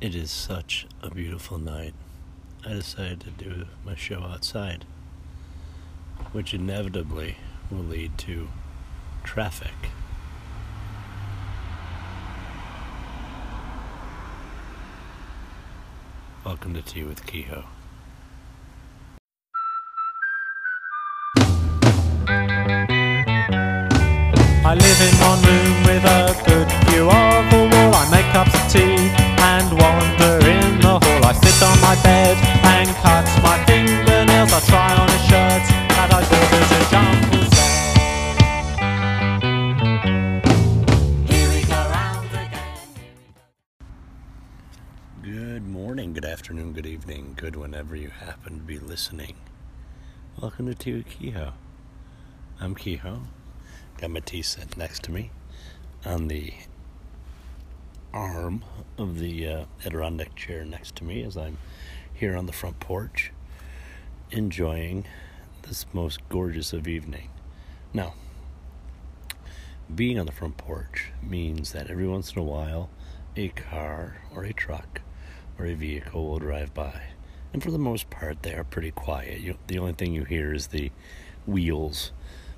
It is such a beautiful night. I decided to do my show outside, which inevitably will lead to traffic. Welcome to Tea with Kehoe. Good whenever you happen to be listening. Welcome to Kehoe. I'm Kehoe. Got my tea set next to me on the arm of the uh, Adirondack chair next to me as I'm here on the front porch enjoying this most gorgeous of evening. Now, being on the front porch means that every once in a while a car or a truck or a vehicle will drive by. And for the most part, they are pretty quiet. You, the only thing you hear is the wheels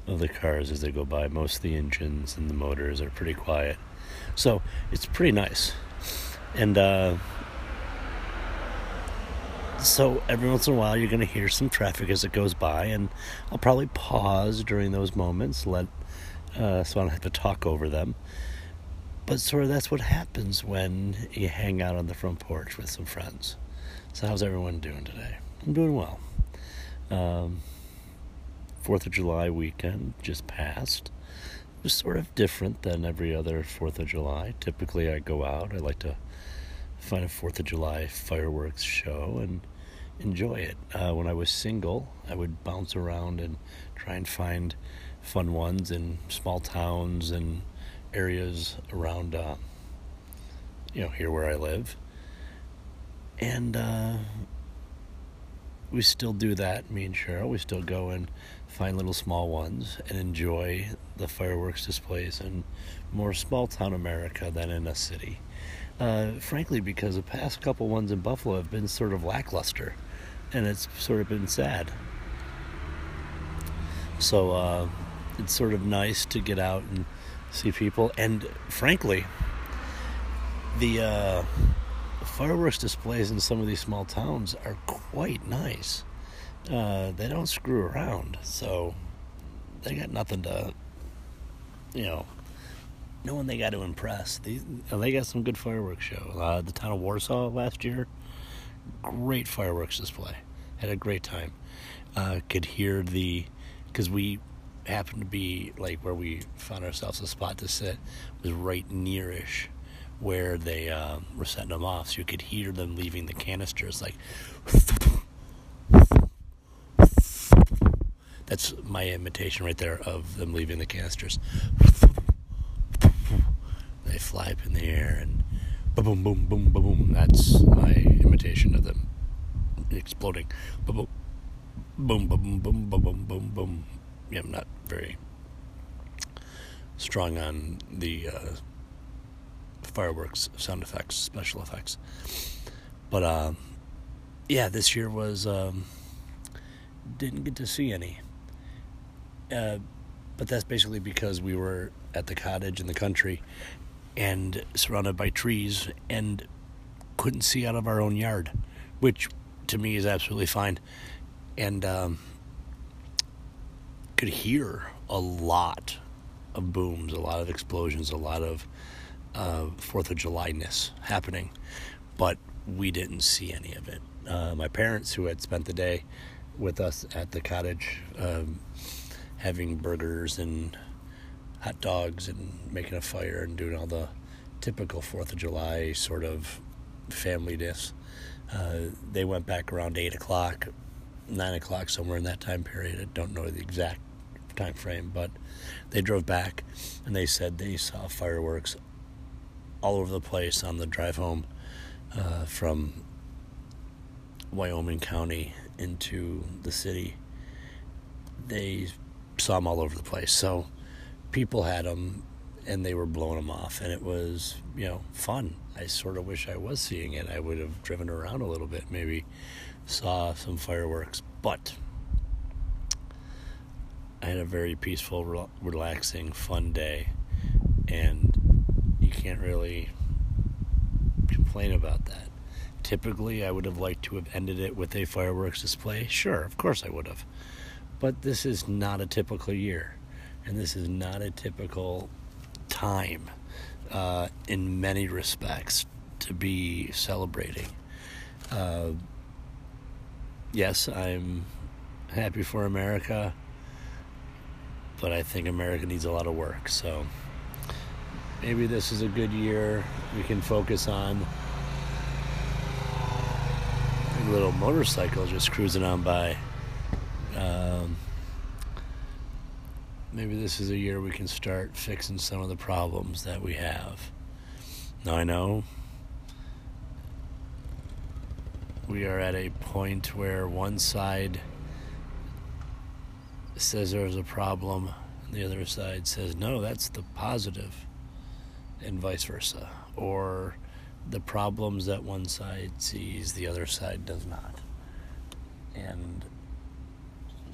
of the cars as they go by. Most of the engines and the motors are pretty quiet. So it's pretty nice. And uh, so every once in a while, you're going to hear some traffic as it goes by. And I'll probably pause during those moments, let uh, so I don't have to talk over them. But sort of that's what happens when you hang out on the front porch with some friends. So how's everyone doing today? I'm doing well. Um, Fourth of July weekend just passed. It was sort of different than every other Fourth of July. Typically, I go out. I like to find a Fourth of July fireworks show and enjoy it. Uh, when I was single, I would bounce around and try and find fun ones in small towns and areas around, uh, you know, here where I live. And uh, we still do that, me and Cheryl. We still go and find little small ones and enjoy the fireworks displays in more small town America than in a city. Uh, frankly, because the past couple ones in Buffalo have been sort of lackluster, and it's sort of been sad. So uh, it's sort of nice to get out and see people, and frankly, the uh, fireworks displays in some of these small towns are quite nice. Uh, they don't screw around, so they got nothing to, you know, no one they got to impress. These, they got some good fireworks show. Uh, the town of Warsaw last year, great fireworks display. Had a great time. Uh, could hear the, because we happened to be like where we found ourselves a spot to sit was right nearish where they uh, were setting them off, so you could hear them leaving the canisters like. That's my imitation right there of them leaving the canisters. They fly up in the air and boom, boom, boom, boom, boom. boom. That's my imitation of them exploding. Boom, boom, boom, boom, boom, boom, boom. Yeah, I'm not very strong on the uh, fireworks sound effects, special effects. But uh, yeah, this year was um, didn't get to see any. Uh, but that's basically because we were at the cottage in the country and surrounded by trees and couldn't see out of our own yard, which to me is absolutely fine. And um, could hear a lot of booms, a lot of explosions, a lot of uh, Fourth of July ness happening, but we didn't see any of it. Uh, my parents, who had spent the day with us at the cottage, um, having burgers and hot dogs and making a fire and doing all the typical Fourth of July sort of familyness. Uh, they went back around eight o'clock, nine o'clock, somewhere in that time period. I don't know the exact time frame, but they drove back and they said they saw fireworks all over the place on the drive home uh, from Wyoming County into the city. They saw them all over the place. So people had them and they were blowing them off, and it was you know fun. I sort of wish I was seeing it. I would have driven around a little bit, maybe saw some fireworks, but I had a very peaceful, relaxing, fun day, and you can't really complain about that. Typically, I would have liked to have ended it with a fireworks display. Sure, of course I would have. But this is not a typical year, and this is not a typical time uh, in many respects to be celebrating. Uh, yes, I'm happy for America, but I think America needs a lot of work. So maybe this is a good year we can focus on A little motorcycle just cruising on by. Um, maybe this is a year we can start fixing some of the problems that we have. Now, I know we are at a point where one side says there's a problem, and the other side says, no, that's the positive, and vice versa. Or the problems that one side sees, the other side does not. And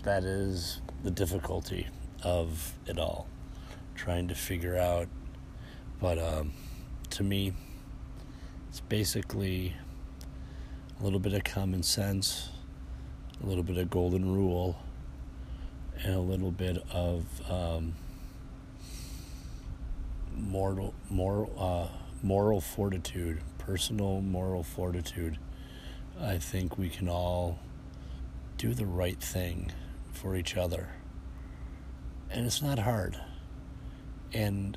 that is the difficulty of it all, trying to figure out. But um, to me, it's basically a little bit of common sense, a little bit of golden rule, and a little bit of um, moral, moral, uh, moral fortitude, personal moral fortitude. I think we can all do the right thing for each other. And it's not hard. And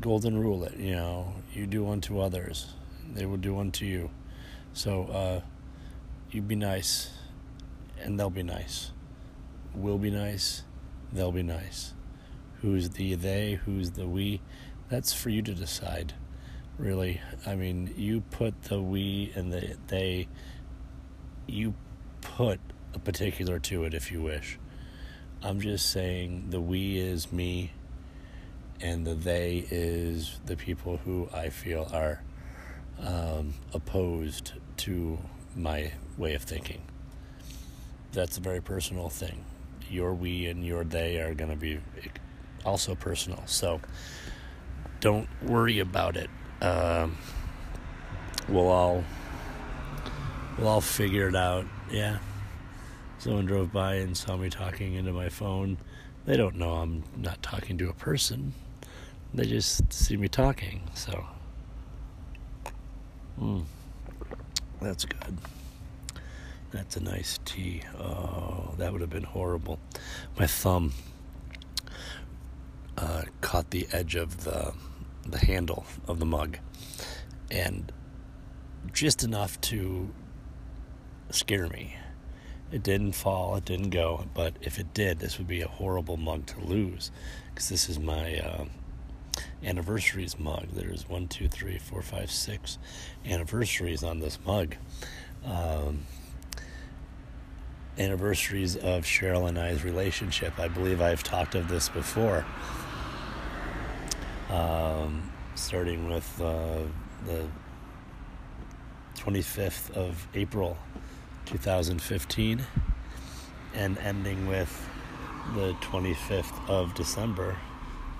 golden rule it, you know, you do unto others, they will do unto you. So, uh, you be nice, and they'll be nice. We'll be nice, they'll be nice. Who's the they, who's the we? That's for you to decide, really. I mean, you put the we and the they, you put a particular to it if you wish. I'm just saying the we is me and the they is the people who I feel are um, opposed to my way of thinking. That's a very personal thing. Your we and your they are going to be also personal. So don't worry about it. Um, we'll all we'll all figure it out. Yeah. Someone drove by and saw me talking into my phone. They don't know I'm not talking to a person. They just see me talking. So, mm, that's good. That's a nice tea. Oh, that would have been horrible. My thumb uh, caught the edge of the the handle of the mug, and just enough to scare me. It didn't fall, it didn't go, but if it did, this would be a horrible mug to lose because this is my uh, anniversaries mug. There's one, two, three, four, five, six anniversaries on this mug. Um, anniversaries of Cheryl and I's relationship. I believe I've talked of this before um, starting with uh, the 25th of April 2015 and ending with the 25th of December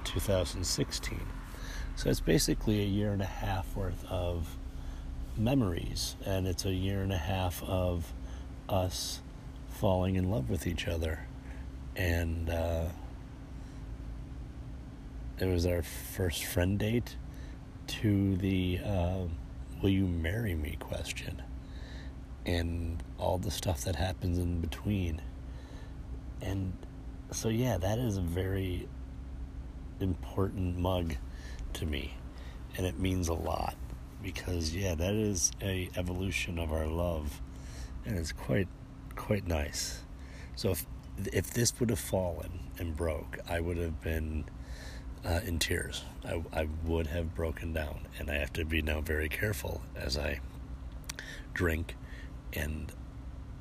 2016. So it's basically a year and a half worth of memories, and it's a year and a half of us falling in love with each other. And uh, it was our first friend date to the uh, will you marry me? question and all the stuff that happens in between. And so yeah that is a very important mug to me. And it means a lot because yeah that is a evolution of our love and it's quite quite nice. So if if this would have fallen and broke i would have been uh, in tears. I, I would have broken down, and I have to be now very careful as I drink and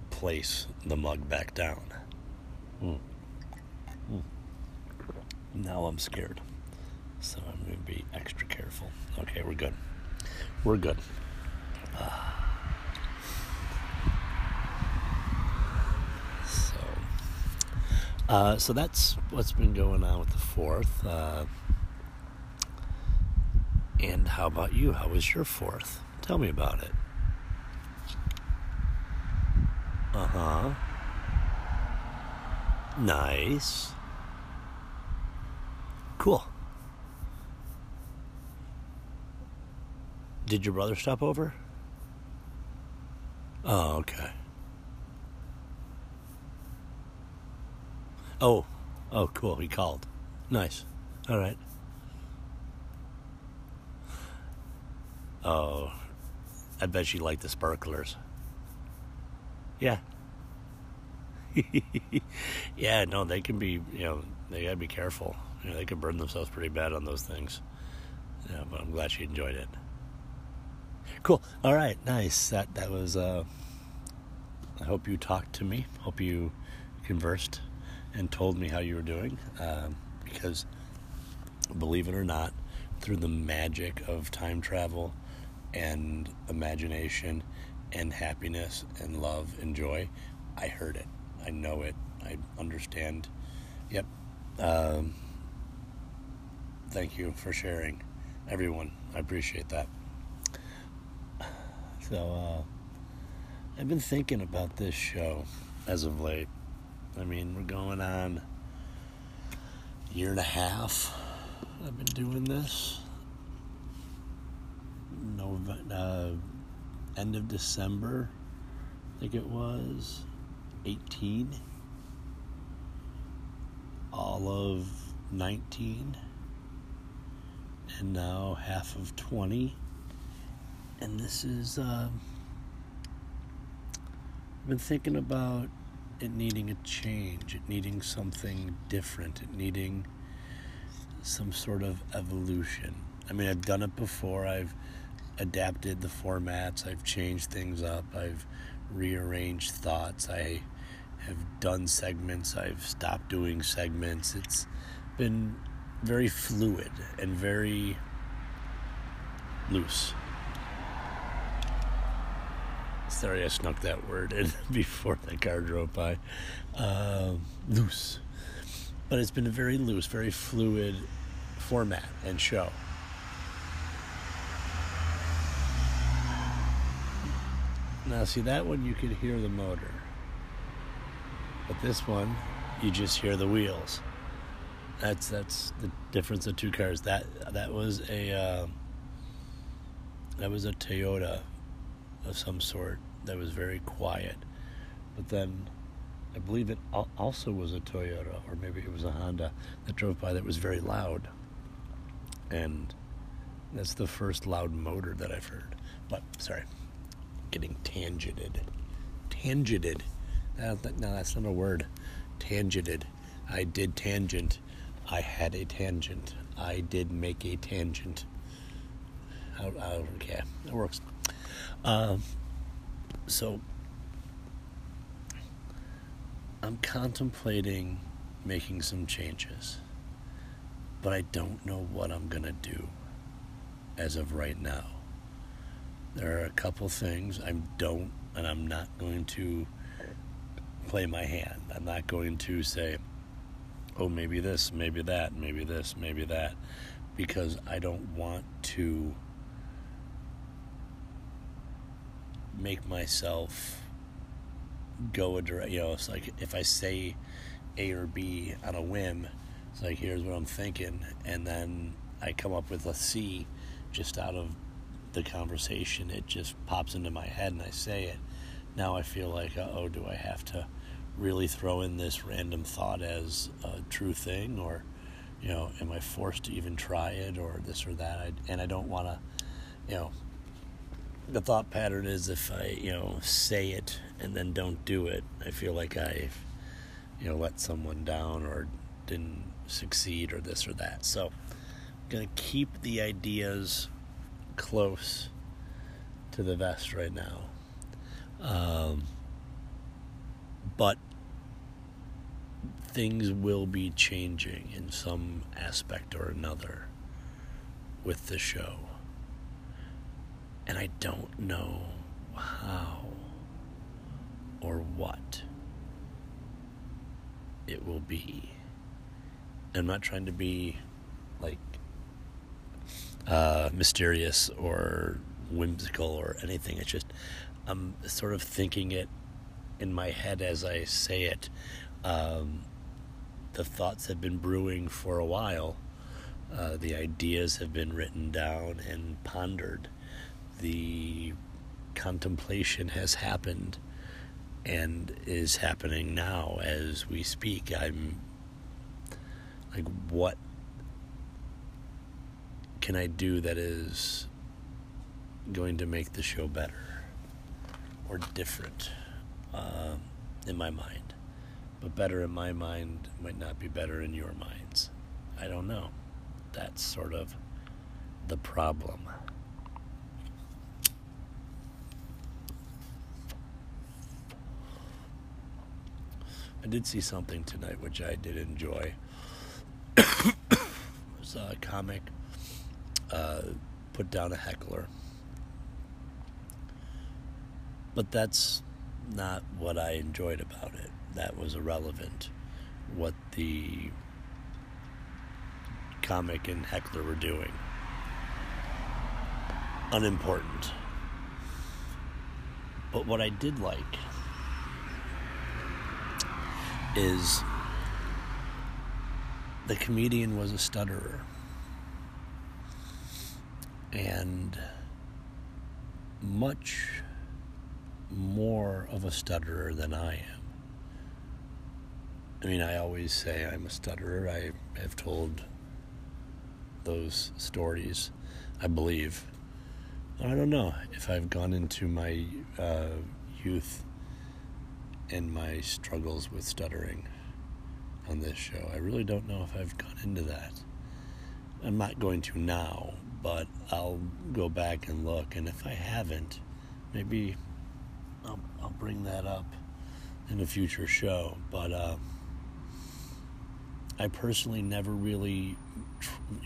place the mug back down. Mm. Mm. Now I'm scared. So I'm going to be extra careful. Okay, we're good. We're good. So, uh, so that's what's been going on with the fourth. Uh, and how about you? How was your fourth? Tell me about it. Uh huh. Nice. Cool. Did your brother stop over? Oh, okay. Oh, oh, cool. He called. Nice. All right. Oh, I bet she liked the sparklers. Yeah. yeah, no, they can be, you know, they gotta be careful. You know, they could burn themselves pretty bad on those things. Yeah, but I'm glad she enjoyed it. Cool. All right, nice. That that was. Uh, I hope you talked to me. Hope you conversed and told me how you were doing. Um, because, believe it or not, through the magic of time travel and imagination and happiness and love and joy, I heard it. I know it. I understand. Yep. Um, thank you for sharing, everyone. I appreciate that. So, uh, I've been thinking about this show as of late. I mean, we're going on a year and a half. I've been doing this. November, uh, end of December, I think it was, 18. All of 19. And now half of 20 and this is uh, I've been thinking about it needing a change, it needing something different, it needing some sort of evolution. I mean, I've done it before. I've adapted the formats. I've changed things up. I've rearranged thoughts. I have done segments. I've stopped doing segments. It's been very fluid and very loose. Sorry, I snuck that word in before the car drove by. Uh, loose. But it's been a very loose, very fluid format and show. Now, see, that one you could hear the motor. But this one, you just hear the wheels. That's that's the difference of two cars. That that was a uh, that was a Toyota of some sort that was very quiet. But then I believe it also was a Toyota, or maybe it was a Honda that drove by that was very loud. And that's the first loud motor that I've heard. But, sorry, getting tangented. Tangented. No, that's not a word. Tangented. I did tangent. I had a tangent. I did make a tangent. Care. It works. Uh, so I'm contemplating making some changes, but I don't know what I'm going to do as of right now. There are a couple things I don't, and I'm not going to play my hand. I'm not going to say, oh, maybe this, maybe that, maybe this, maybe that, because I don't want to make myself go a direct. You know, it's like if I say A or B on a whim, it's like here's what I'm thinking, and then I come up with a C just out of the conversation. It just pops into my head, and I say it. Now I feel like, oh, do I have to really throw in this random thought as a true thing, or you know, am I forced to even try it, or this or that? I, and I don't want to, you know, the thought pattern is if I, you know, say it and then don't do it, I feel like I, you know, let someone down or didn't succeed or this or that. So I'm going to keep the ideas close to the vest right now. Um, but things will be changing in some aspect or another with the show. And I don't know how or what it will be. I'm not trying to be like uh, mysterious or whimsical or anything. It's just I'm sort of thinking it in my head as I say it. Um, the thoughts have been brewing for a while. Uh, the ideas have been written down and pondered. The contemplation has happened and is happening now as we speak. I'm like, what can I do that is going to make the show better or different uh, in my mind? But better in my mind might not be better in your minds. I don't know. That's sort of the problem. I did see something tonight which I did enjoy. it was a comic uh, put down a heckler. But that's not what I enjoyed about it. That was irrelevant. What the comic and heckler were doing. Unimportant. But what I did like is the comedian was a stutterer. And much more of a stutterer than I am. I mean, I always say I'm a stutterer. I have told those stories, I believe. I don't know if I've gone into my uh, youth and my struggles with stuttering on this show. I really don't know if I've gone into that. I'm not going to now, but I'll go back and look. And if I haven't, maybe I'll, I'll bring that up in a future show. But uh, I personally never really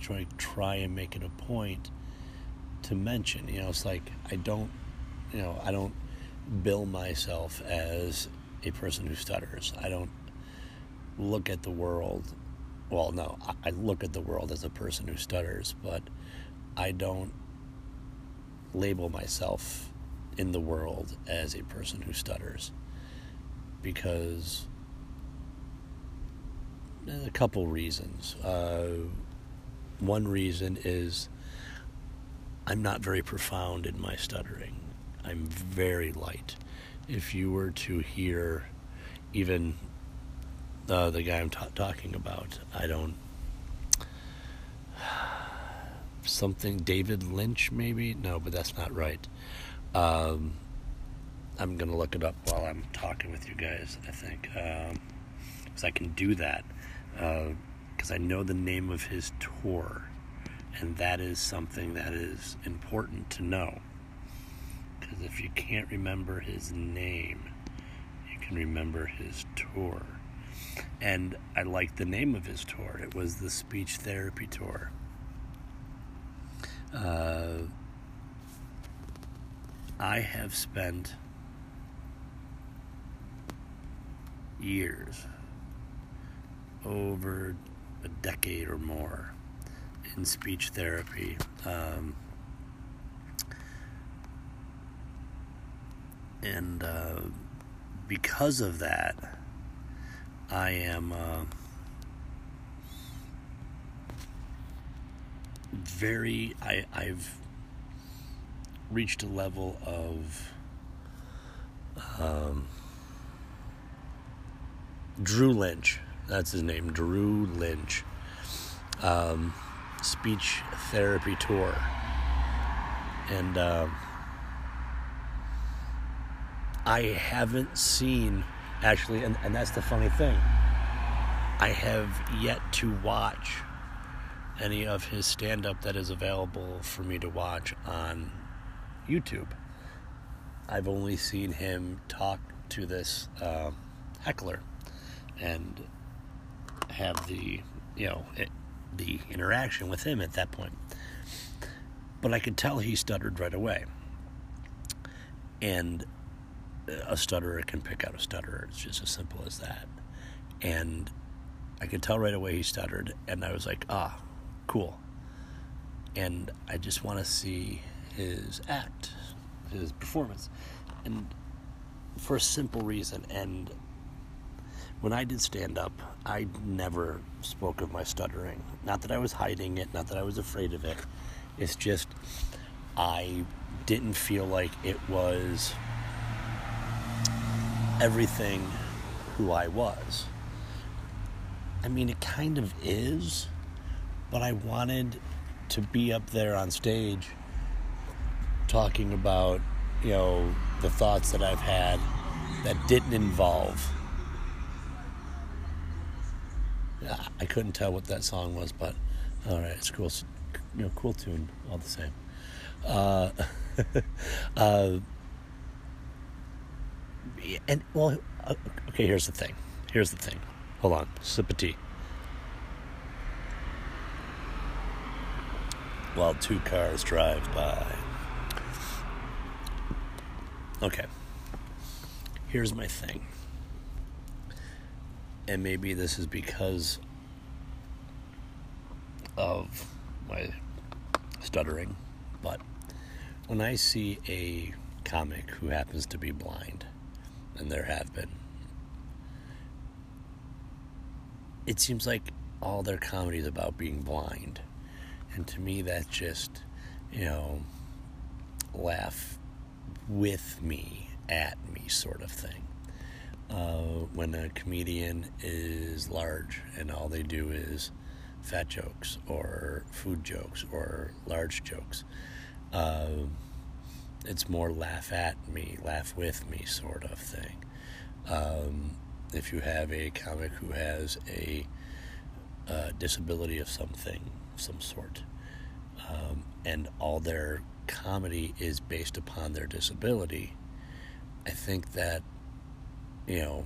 try, try and make it a point to mention. You know, it's like I don't, you know, I don't bill myself as a person who stutters. I don't look at the world. Well, no, I look at the world as a person who stutters, but I don't label myself in the world as a person who stutters because a couple reasons. Uh, one reason is I'm not very profound in my stuttering. I'm very light. If you were to hear even uh, the guy I'm t- talking about, I don't. Something David Lynch, maybe? No, but that's not right. Um, I'm going to look it up while I'm talking with you guys, I think. Because um, I can do that. Because uh, I know the name of his tour. And that is something that is important to know. Because if you can't remember his name, you can remember his tour. And I like the name of his tour. It was the Speech Therapy Tour. Uh, I have spent years, over a decade or more, in speech therapy. Um, and uh, because of that, I am uh, very. I, I've reached a level of um, Drew Lynch. That's his name, Drew Lynch. Um, speech therapy tour, and uh, I haven't seen actually, and, and that's the funny thing. I have yet to watch any of his stand up that is available for me to watch on YouTube. I've only seen him talk to this uh, heckler, and have the, you know, it, the interaction with him at that point. But I could tell he stuttered right away. And a stutterer can pick out a stutterer. It's just as simple as that. And I could tell right away he stuttered, and I was like, ah, cool. And I just want to see his act, his performance. And for a simple reason. And when I did stand up, I never spoke of my stuttering. Not that I was hiding it, not that I was afraid of it. It's just I didn't feel like it was everything who I was. I mean, it kind of is, but I wanted to be up there on stage talking about, you know, the thoughts that I've had that didn't involve. I couldn't tell what that song was, but all right, it's cool. You know, cool tune all the same. Uh, uh, and well, uh, okay. Here's the thing. Here's the thing. Hold on. Sip a tea. While two cars drive by. Okay. Here's my thing. And maybe this is because of my stuttering, but when I see a comic who happens to be blind, and there have been, it seems like all their comedy is about being blind. And to me, that's just, you know, laugh with me, at me sort of thing. Uh, when a comedian is large and all they do is fat jokes or food jokes or large jokes, uh, it's more laugh at me, laugh with me sort of thing. Um, if you have a comic who has a uh, disability of something, some sort, um, and all their comedy is based upon their disability, I think that, you know,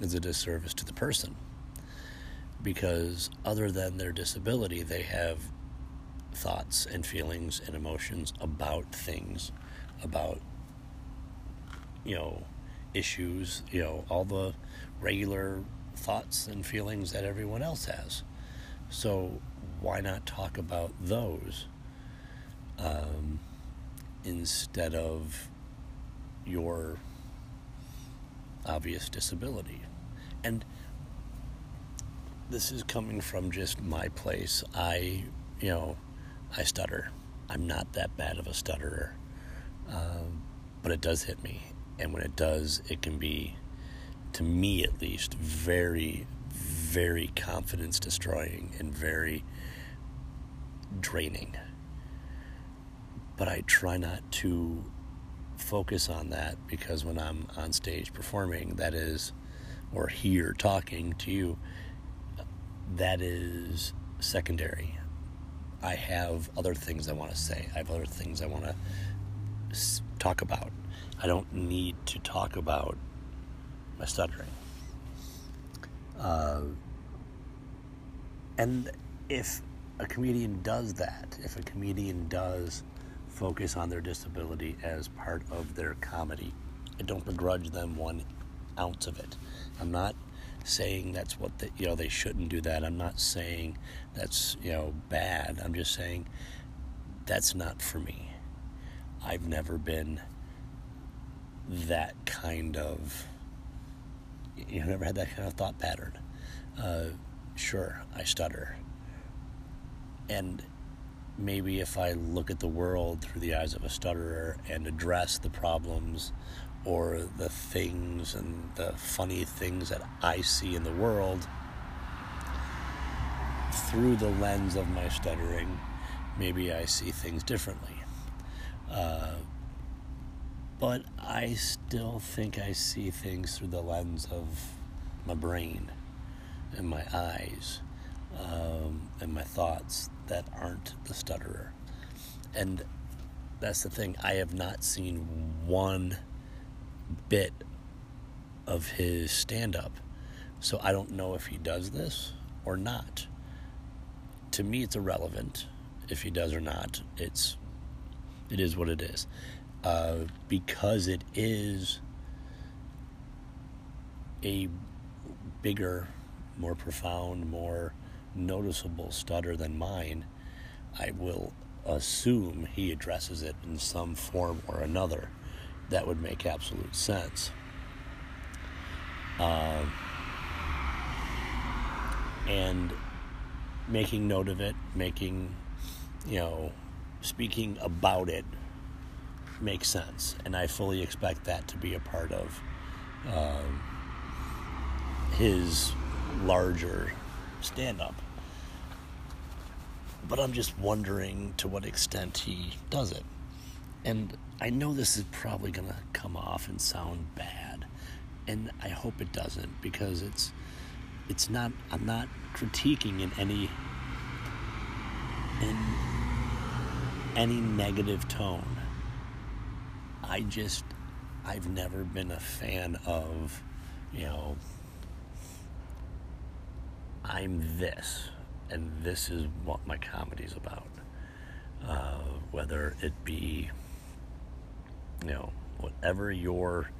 is a disservice to the person. Because other than their disability, they have thoughts and feelings and emotions about things, about, you know, issues, you know, all the regular thoughts and feelings that everyone else has. So why not talk about those um, instead of your obvious disability? And this is coming from just my place. I, you know, I stutter. I'm not that bad of a stutterer, um, but it does hit me. And when it does, it can be, to me at least, very, very confidence destroying and very draining. But I try not to focus on that because when I'm on stage performing, that is, or here talking to you, that is secondary. I have other things I want to say. I have other things I want to talk about. I don't need to talk about my stuttering. Uh, and if a comedian does that, if a comedian does focus on their disability as part of their comedy, I don't begrudge them one ounce of it. I'm not saying that's what the, you know they shouldn't do that. I'm not saying that's you know bad. I'm just saying that's not for me. I've never been that kind of you know, never had that kind of thought pattern. Uh, sure, I stutter. And maybe if I look at the world through the eyes of a stutterer and address the problems or the things and the funny things that I see in the world through the lens of my stuttering, maybe I see things differently. Uh, but I still think I see things through the lens of my brain and my eyes um, and my thoughts that aren't the stutterer. And that's the thing, I have not seen one bit of his stand up. So I don't know if he does this or not. To me, it's irrelevant if he does or not. It's it is what it is, uh, because it is a bigger, more profound, more noticeable stutter than mine. I will assume he addresses it in some form or another. That would make absolute sense. Um, and making note of it, making, you know, speaking about it makes sense. And I fully expect that to be a part of um, his larger stand up. But I'm just wondering to what extent he does it. And I know this is probably going to come off and sound bad. And I hope it doesn't because it's it's not I'm not critiquing in any in any negative tone. I just I've never been a fan of, you know, I'm this and this is what my comedy's about. Uh, whether it be, you know, whatever your,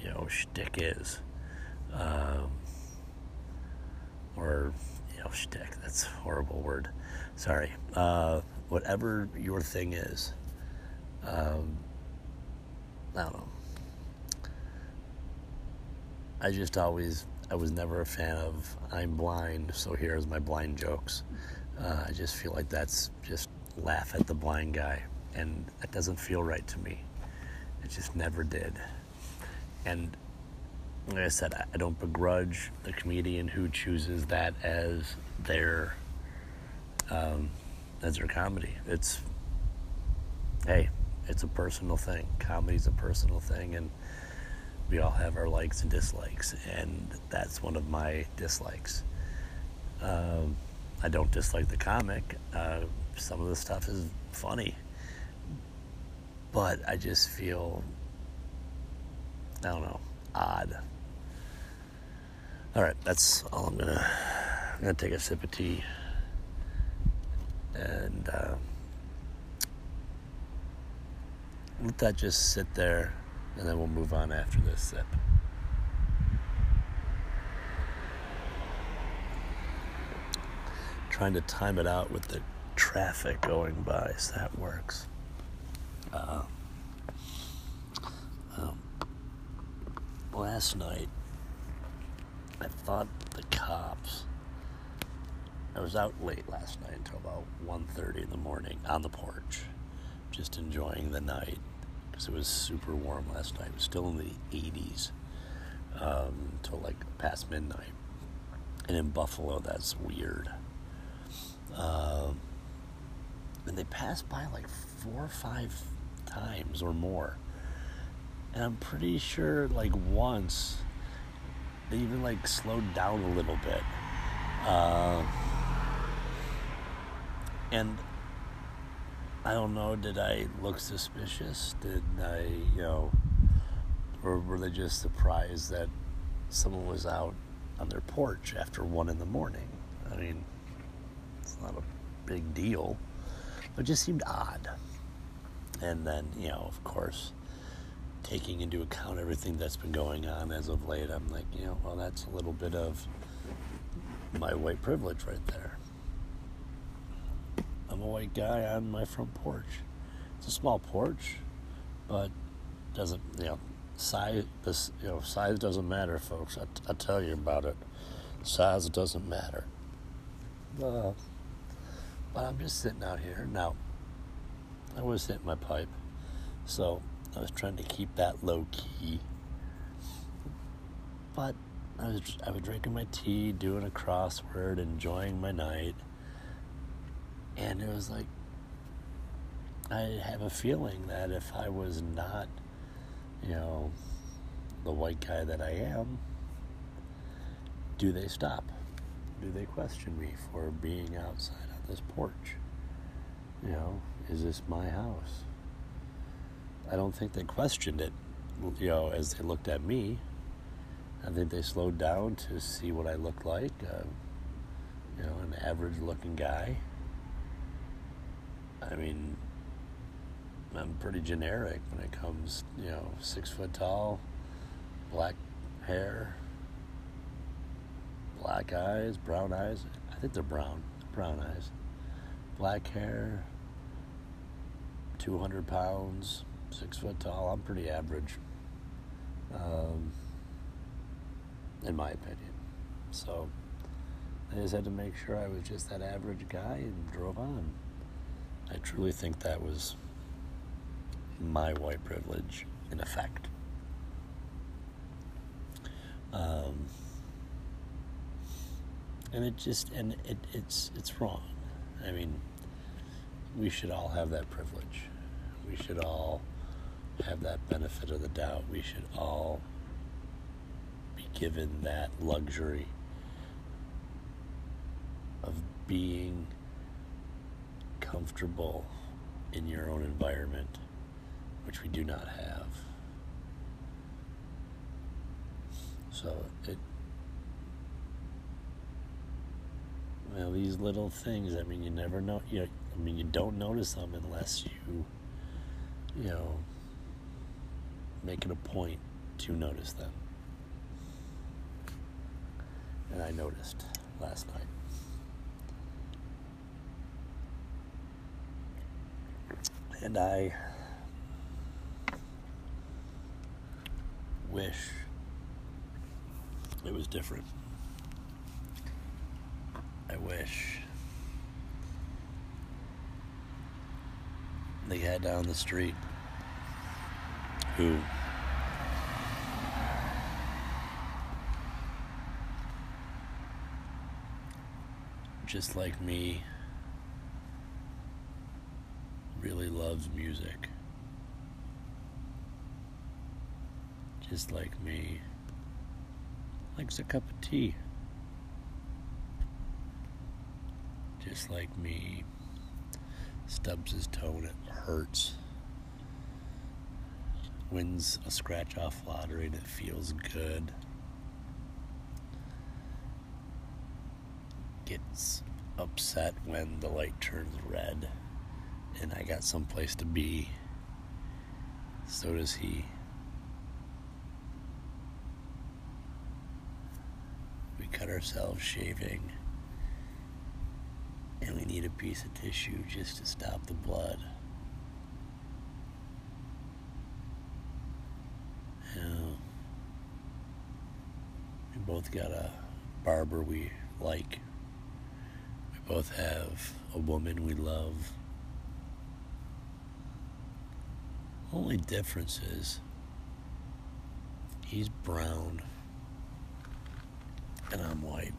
you know, shtick is, um, or you know, shtick. That's a horrible word. Sorry. Uh, whatever your thing is, um, I don't know. I just always, I was never a fan of I'm blind, so here's my blind jokes. Uh, I just feel like that's just laugh at the blind guy, and that doesn't feel right to me. It just never did. And like I said, I don't begrudge the comedian who chooses that as their um, as their comedy. It's hey, it's a personal thing. Comedy's a personal thing, and we all have our likes and dislikes, and that's one of my dislikes. Um, I don't dislike the comic. Uh, some of the stuff is funny, but I just feel I don't know odd. All right, that's all I'm gonna. I'm gonna take a sip of tea and uh, let that just sit there, and then we'll move on after this sip. Trying to time it out with the traffic going by, so that works. Uh, um, last night, I thought the cops I was out late last night until about 1.30 in the morning on the porch, just enjoying the night because it was super warm last night. It was still in the 80s um, until like past midnight. And in Buffalo, that's weird. Um, and they passed by like four or five times or more. And I'm pretty sure like once they even like slowed down a little bit. Uh, and I don't know, did I look suspicious? Did I, you know, or were they just surprised that someone was out on their porch after one in the morning? I mean, it's not a big deal, but it just seemed odd. And then, you know, of course, taking into account everything that's been going on as of late, I'm like, you know, well, that's a little bit of my white privilege right there. I'm a white guy on my front porch. It's a small porch, but doesn't you know size this you know size doesn't matter, folks. I, I tell you about it. Size doesn't matter. Uh, but I'm just sitting out here now. I was hitting my pipe, so I was trying to keep that low key. But I was I was drinking my tea, doing a crossword, enjoying my night and it was like, I have a feeling that if I was not, you know, the white guy that I am, do they stop? Do they question me for being outside on this porch? You know, is this my house? I don't think they questioned it, you know, as they looked at me. I think they slowed down to see what I looked like. Uh, you know, an average looking guy. I mean, I'm pretty generic when it comes, you know, six foot tall, black hair, black eyes, brown eyes. I think they're brown, brown eyes. Black hair, 200 pounds, six foot tall. I'm pretty average, um, in my opinion. So I just had to make sure I was just that average guy and drove on. I truly think that was my white privilege in effect. Um, and it just and it, it's it's wrong. I mean, we should all have that privilege. We should all have that benefit of the doubt. We should all be given that luxury of being comfortable in your own environment, which we do not have. So it, well, these little things. I mean, you never know. You know, I mean, you don't notice them unless you, you know, make it a point to notice them. And I noticed last night. And I wish it was different. I wish guy down the street who just like me really loves music. Just like me likes a cup of tea. Just like me stubs his toe and it hurts wins a scratch off lottery and it feels good gets upset when the light turns red and I got someplace to be. So does he. We cut ourselves shaving need a piece of tissue just to stop the blood. We both got a barber we like We both have a woman we love. Only difference is he's brown and I'm white.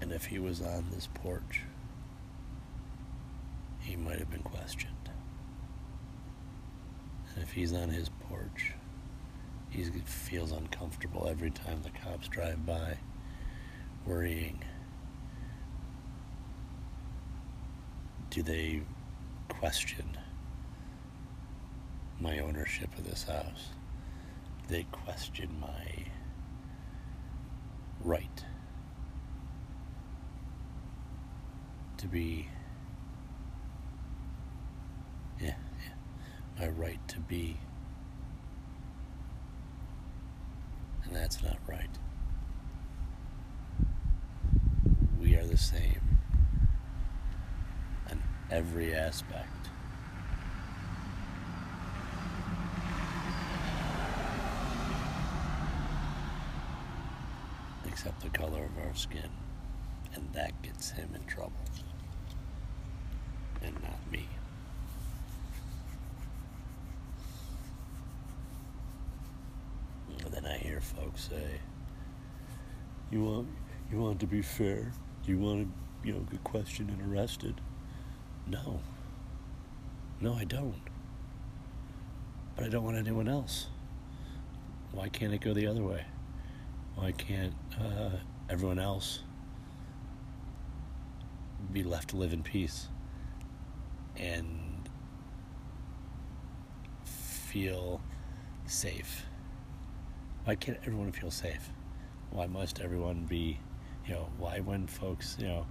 And if he was on this porch, he might have been questioned. And if he's on his porch, he feels uncomfortable every time the cops drive by worrying. Do they question my ownership of this house? They question my right to be yeah, yeah my right to be and that's not right We are the same in every aspect. Except the color of our skin. And that gets him in trouble. And not me. And then I hear folks say, You want you want to be fair? You want to, you know, get questioned and arrested? No. No, I don't. But I don't want anyone else. Why can't it go the other way? Why can't uh, everyone else be left to live in peace and feel safe why can't everyone feel safe? Why must everyone be, you know, why when folks, you know,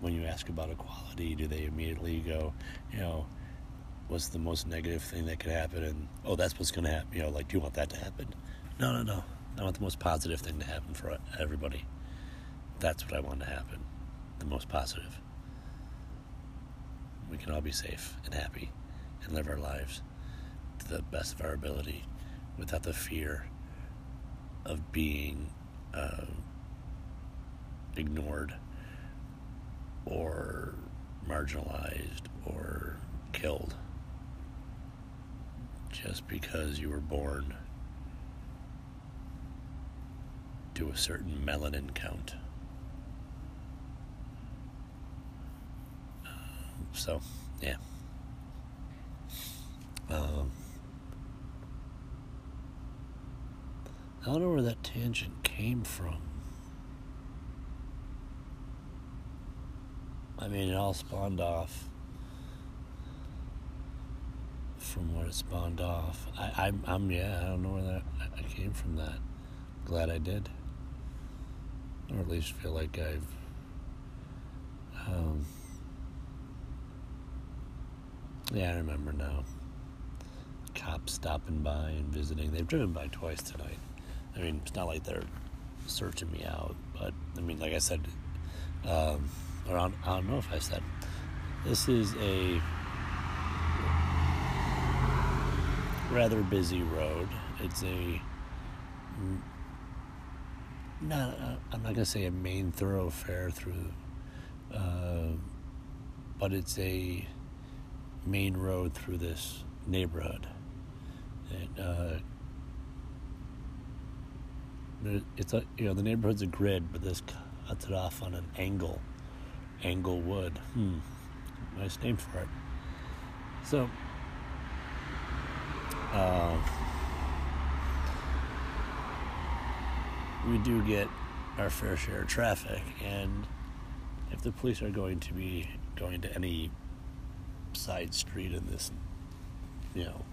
when you ask about equality, do they immediately go, you know, what's the most negative thing that could happen? And, oh, that's what's going to happen. You know, like, do you want that to happen? No, no, no. I want the most positive thing to happen for everybody. That's what I want to happen. The most positive. We can all be safe and happy and live our lives to the best of our ability without the fear of being uh, ignored or marginalized or killed just because you were born to a certain melanin count. so, yeah. Um, I don't know where that tangent came from. I mean, it all spawned off from where it spawned off. I, I'm, I'm, yeah, I don't know where that I came from. That glad I did, or at least feel like I've. Um, yeah, I remember now. Cops stopping by and visiting. They've driven by twice tonight. I mean, it's not like they're searching me out, but I mean, like I said, um, or I don't, I don't know if I said, this is a rather busy road. It's a not uh, I'm not gonna say a main thoroughfare through, uh, but it's a main road through this neighborhood. It, uh, it's a you know the neighborhood's a grid, but this cuts it off on an angle, angle wood. Hmm, nice name for it. So, uh, we do get our fair share of traffic, and if the police are going to be going to any side street in this, you know,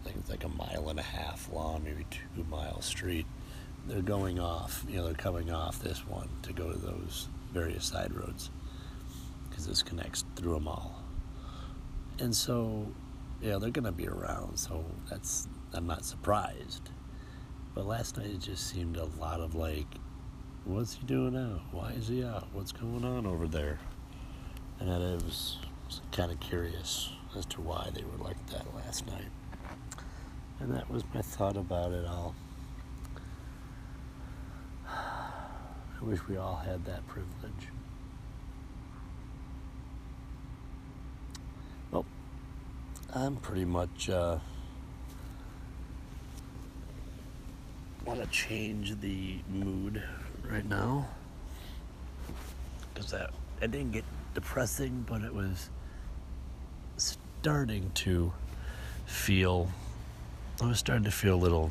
I think it's like a mile and a half long, maybe two mile street. They're going off, you know, they're coming off this one to go to those various side roads because this connects through them all. And so, yeah, they're going to be around, so that's, I'm not surprised. But last night it just seemed a lot of like, what's he doing out? Why is he out? What's going on over there? And I was was kind of curious as to why they were like that last night. And that was my thought about it all. I wish we all had that privilege. Well, I'm pretty much uh, want to change the mood right now because that I didn't get depressing, but it was starting to feel, I was starting to feel a little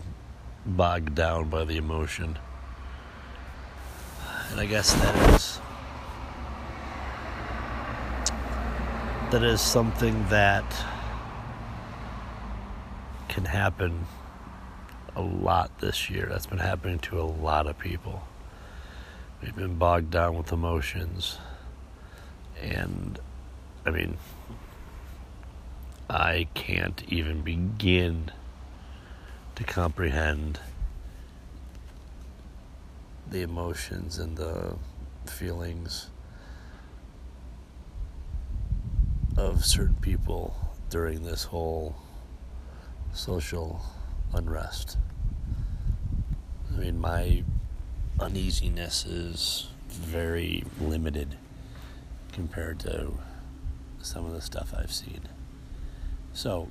bogged down by the emotion. And I guess that is that is something that can happen a lot this year. That's been happening to a lot of people. We've been bogged down with emotions. And I mean, I can't even begin to comprehend the emotions and the feelings of certain people during this whole social unrest. I mean, my uneasiness is very limited compared to some of the stuff I've seen. So,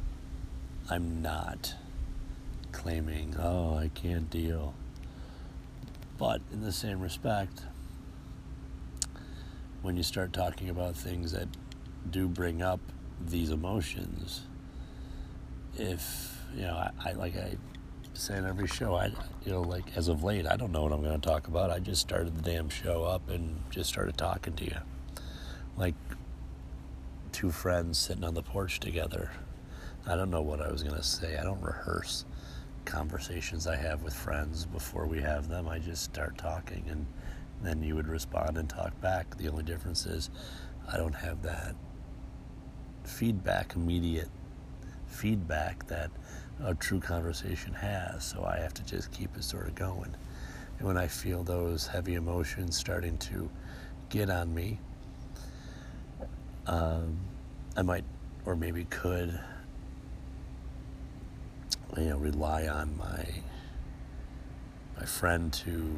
I'm not claiming, oh, I can't deal. But in the same respect, when you start talking about things that do bring up these emotions, if, you know, I, I like I say in every show, I, you know, like as of late, I don't know what I'm going to talk about. I just started the damn show up and just started talking to you. Like two friends sitting on the porch together I don't know what I was going to say. I don't rehearse. Conversations I have with friends before we have them. I just start talking and then you would respond and talk back. The only difference is I don't have that feedback, immediate feedback that a true conversation has. So I have to just keep it sort of going. And when I feel those heavy emotions starting to get on me, um, I might, or maybe could, you know, rely on my my friend to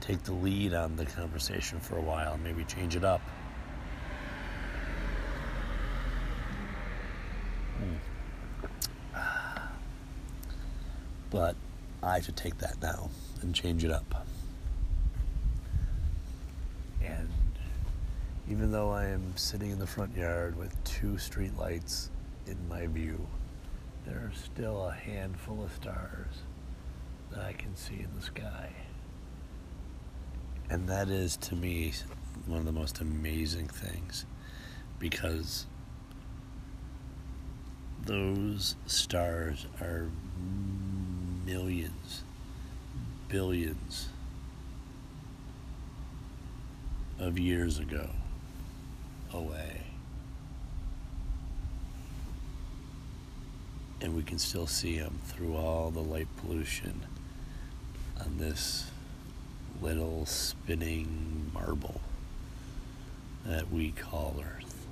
take the lead on the conversation for a while, maybe change it up. Hmm. But I to take that now and change it up. And even though I am sitting in the front yard with two street lights in my view, there are still a handful of stars that I can see in the sky. And that is to me one of the most amazing things because those stars are millions, billions of years ago away. And we can still see them through all the light pollution on this little spinning marble that we call Earth.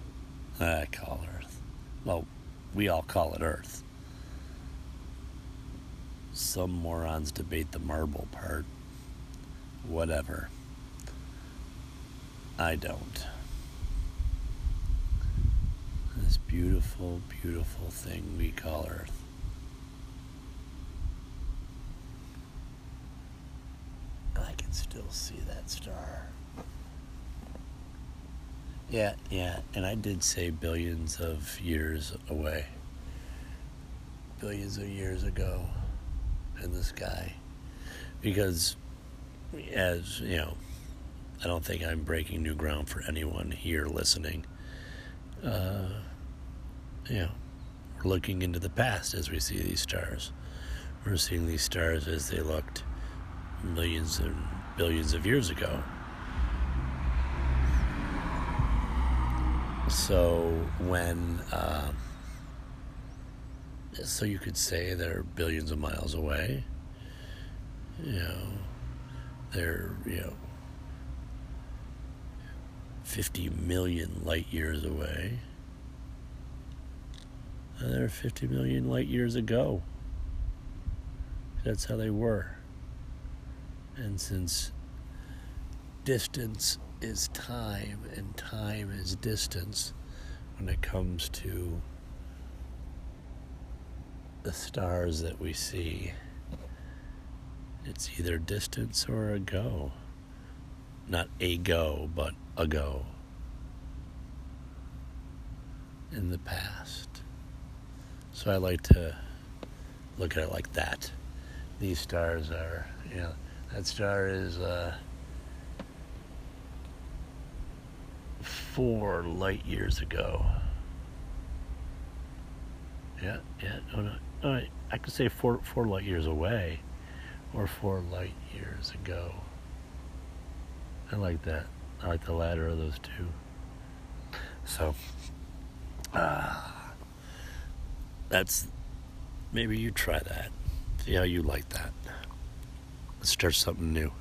I call Earth. Well, we all call it Earth. Some morons debate the marble part. Whatever. I don't. This beautiful, beautiful thing we call Earth. I can still see that star. Yeah, yeah, and I did say billions of years away. Billions of years ago in the sky. Because, as you know, I don't think I'm breaking new ground for anyone here listening. Uh, you know, we're looking into the past as we see these stars. We're seeing these stars as they looked millions and billions of years ago. So when, uh, so you could say they're billions of miles away. You know, they're you know 50 million light years away. They're 50 million light years ago. That's how they were. And since distance is time and time is distance when it comes to the stars that we see, it's either distance or a go. Not a go, but a go in the past. So I like to look at it like that. These stars are, you know, that star is uh, four light years ago. Yeah, yeah, oh no, no, I could say four four light years away, or four light years ago. I like that. I like the latter of those two. So, uh, that's maybe you try that. See how you like that. Let's start something new.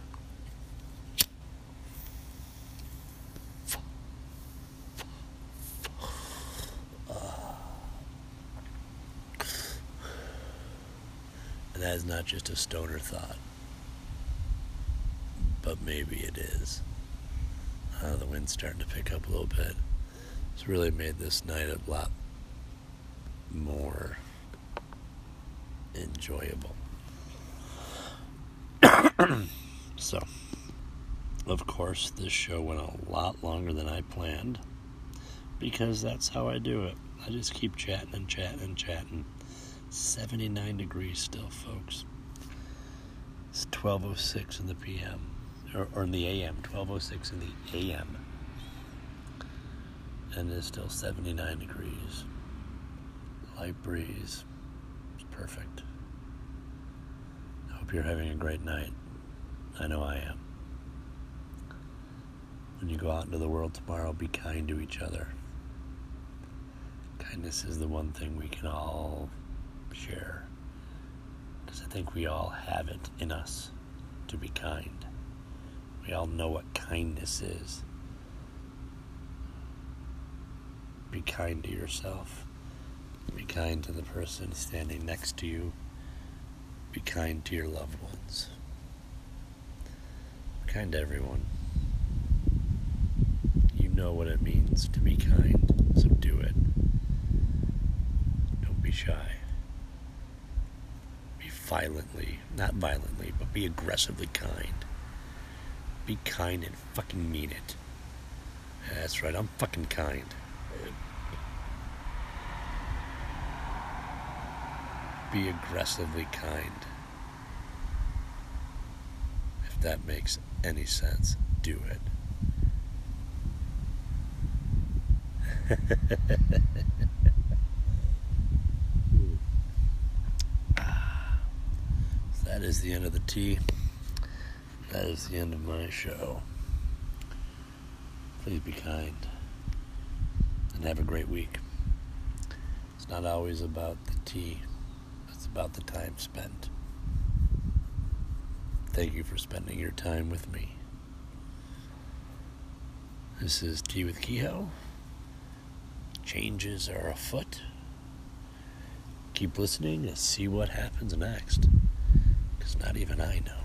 And that is not just a stoner thought, but maybe it is. Uh, the wind's starting to pick up a little bit. It's really made this night a lot more enjoyable. so, of course, this show went a lot longer than I planned because that's how I do it. I just keep chatting and chatting and chatting. 79 degrees still, folks. It's 12:06 in the p.m. Or, or in the a.m. 12:06 in the a.m. And it's still 79 degrees. Light breeze. It's perfect. I hope you're having a great night. I know I am. When you go out into the world tomorrow, be kind to each other. Kindness is the one thing we can all share. Because I think we all have it in us to be kind. We all know what kindness is. Be kind to yourself. Be kind to the person standing next to you. Be kind to your loved ones. Be kind to everyone. You know what it means to be kind, so do it. Don't be shy. Be violently, not violently, but be aggressively kind. Be kind and fucking mean it. That's right, I'm fucking kind. Be aggressively kind. If that makes any sense, do it. that is the end of the tea. That is the end of my show. Please be kind and have a great week. It's not always about the tea, about the time spent. Thank you for spending your time with me. This is Tea with Kehoe. Changes are afoot. Keep listening and see what happens next. Because not even I know.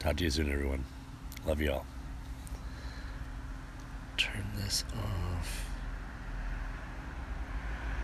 Talk to you soon, everyone. Love you all. Turn this off.